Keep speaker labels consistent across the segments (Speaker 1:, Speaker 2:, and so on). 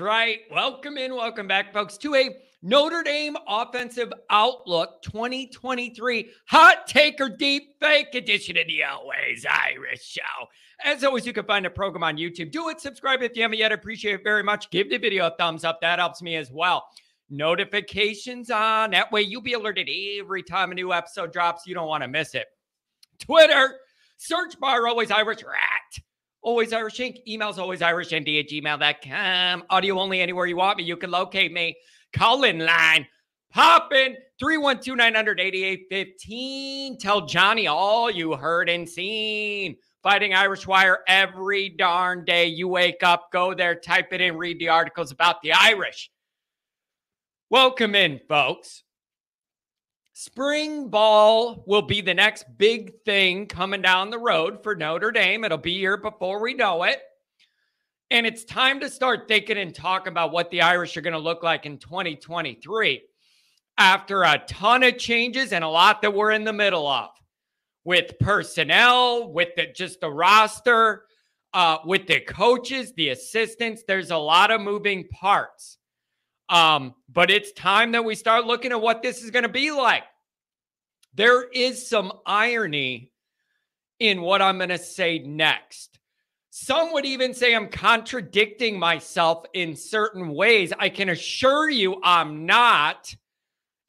Speaker 1: right. Welcome in, welcome back, folks, to a Notre Dame Offensive Outlook 2023 Hot Take or Deep Fake edition of the Always Irish Show. As always, you can find the program on YouTube. Do it, subscribe if you haven't yet. Appreciate it very much. Give the video a thumbs up. That helps me as well. Notifications on. That way you'll be alerted every time a new episode drops. You don't want to miss it. Twitter, search bar, always Irish rat. Always Irish Inc. Emails always Irish at gmail.com. Audio only anywhere you want me. You can locate me. Call in line. Poppin 312 900 15. Tell Johnny all you heard and seen. Fighting Irish Wire every darn day. You wake up, go there, type it in, read the articles about the Irish. Welcome in, folks. Spring ball will be the next big thing coming down the road for Notre Dame. It'll be here before we know it. And it's time to start thinking and talking about what the Irish are going to look like in 2023 after a ton of changes and a lot that we're in the middle of with personnel, with the, just the roster, uh, with the coaches, the assistants. There's a lot of moving parts. Um, but it's time that we start looking at what this is going to be like. There is some irony in what I'm going to say next. Some would even say I'm contradicting myself in certain ways. I can assure you I'm not.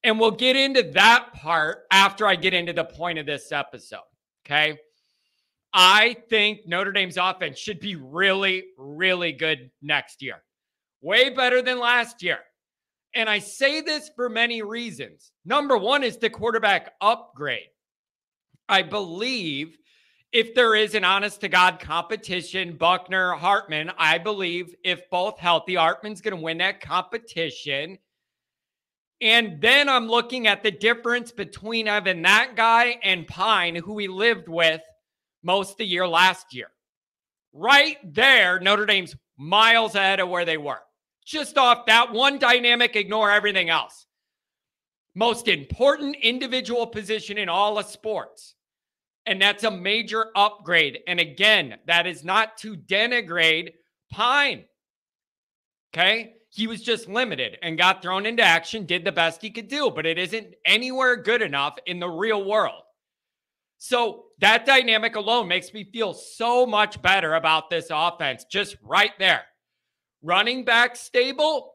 Speaker 1: And we'll get into that part after I get into the point of this episode. Okay. I think Notre Dame's offense should be really, really good next year. Way better than last year. And I say this for many reasons. Number one is the quarterback upgrade. I believe if there is an honest to God competition, Buckner, Hartman, I believe if both healthy, Hartman's going to win that competition. And then I'm looking at the difference between Evan, that guy, and Pyne, who we lived with most of the year last year. Right there, Notre Dame's miles ahead of where they were just off that one dynamic, ignore everything else. Most important individual position in all of sports. And that's a major upgrade. And again, that is not to denigrate Pyne. Okay. He was just limited and got thrown into action, did the best he could do, but it isn't anywhere good enough in the real world. So that dynamic alone makes me feel so much better about this offense, just right there. Running back stable,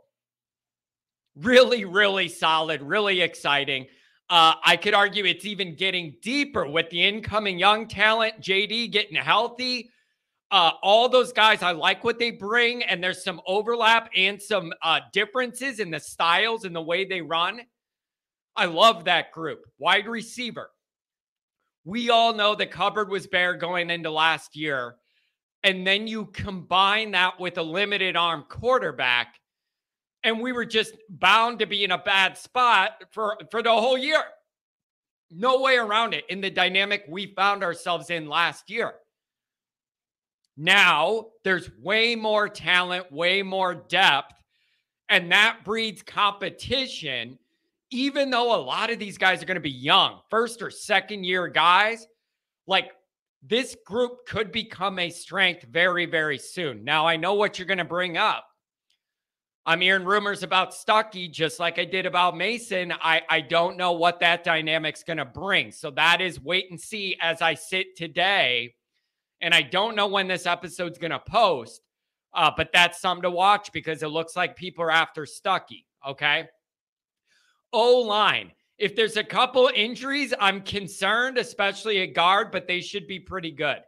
Speaker 1: really, really solid, really exciting. Uh, I could argue it's even getting deeper with the incoming young talent, JD getting healthy. Uh, all those guys, I like what they bring, and there's some overlap and some uh, differences in the styles and the way they run. I love that group. Wide receiver. We all know the cupboard was bare going into last year and then you combine that with a limited arm quarterback and we were just bound to be in a bad spot for for the whole year. No way around it in the dynamic we found ourselves in last year. Now there's way more talent way more depth and that breeds competition even though a lot of these guys are going to be young first or second year guys. Like this group could become a strength very, very soon. Now, I know what you're going to bring up. I'm hearing rumors about Stuckey, just like I did about Mason. I, I don't know what that dynamic's going to bring. So that is wait and see as I sit today. And I don't know when this episode's going to post, uh, but that's something to watch because it looks like people are after Stuckey. Okay. O line. If there's a couple injuries, I'm concerned, especially a guard, but they should be pretty good.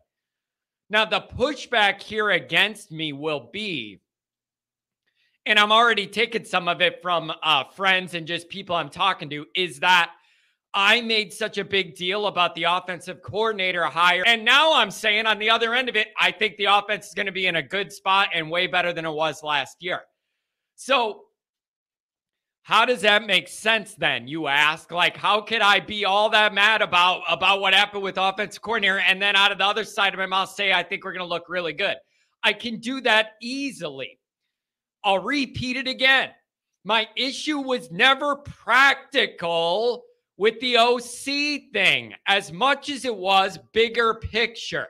Speaker 1: Now, the pushback here against me will be, and I'm already taking some of it from uh, friends and just people I'm talking to, is that I made such a big deal about the offensive coordinator hire. And now I'm saying on the other end of it, I think the offense is going to be in a good spot and way better than it was last year. So how does that make sense then? You ask. Like, how could I be all that mad about about what happened with offensive coordinator and then out of the other side of my mouth say I think we're going to look really good? I can do that easily. I'll repeat it again. My issue was never practical with the OC thing as much as it was bigger picture.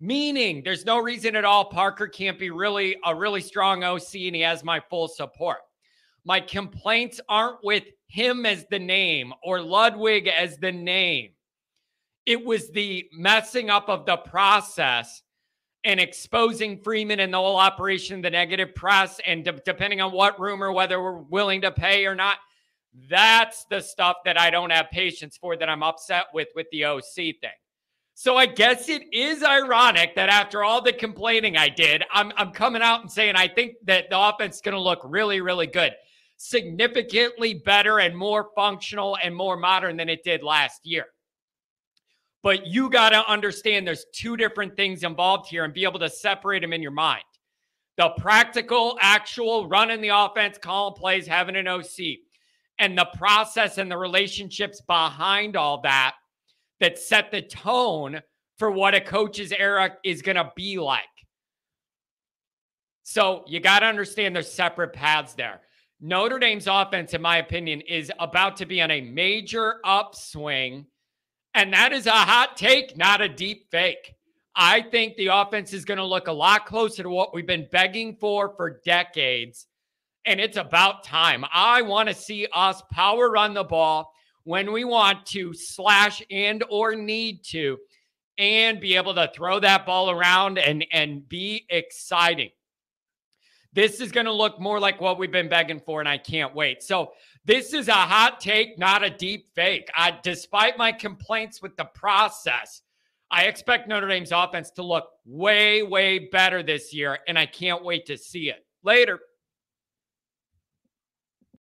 Speaker 1: meaning there's no reason at all Parker can't be really a really strong OC and he has my full support. My complaints aren't with him as the name or Ludwig as the name. It was the messing up of the process and exposing Freeman and the whole operation, the negative press, and de- depending on what rumor, whether we're willing to pay or not, that's the stuff that I don't have patience for that I'm upset with with the OC thing. So I guess it is ironic that after all the complaining I did, I'm, I'm coming out and saying I think that the offense is going to look really, really good, significantly better and more functional and more modern than it did last year. But you got to understand there's two different things involved here and be able to separate them in your mind. The practical, actual running the offense, calling plays, having an OC, and the process and the relationships behind all that that set the tone for what a coach's era is going to be like. So you got to understand there's separate paths there. Notre Dame's offense, in my opinion, is about to be on a major upswing. And that is a hot take, not a deep fake. I think the offense is going to look a lot closer to what we've been begging for for decades. And it's about time. I want to see us power run the ball when we want to slash and or need to and be able to throw that ball around and and be exciting. This is going to look more like what we've been begging for and I can't wait. So this is a hot take, not a deep fake. I, despite my complaints with the process, I expect Notre Dame's offense to look way, way better this year, and I can't wait to see it. Later.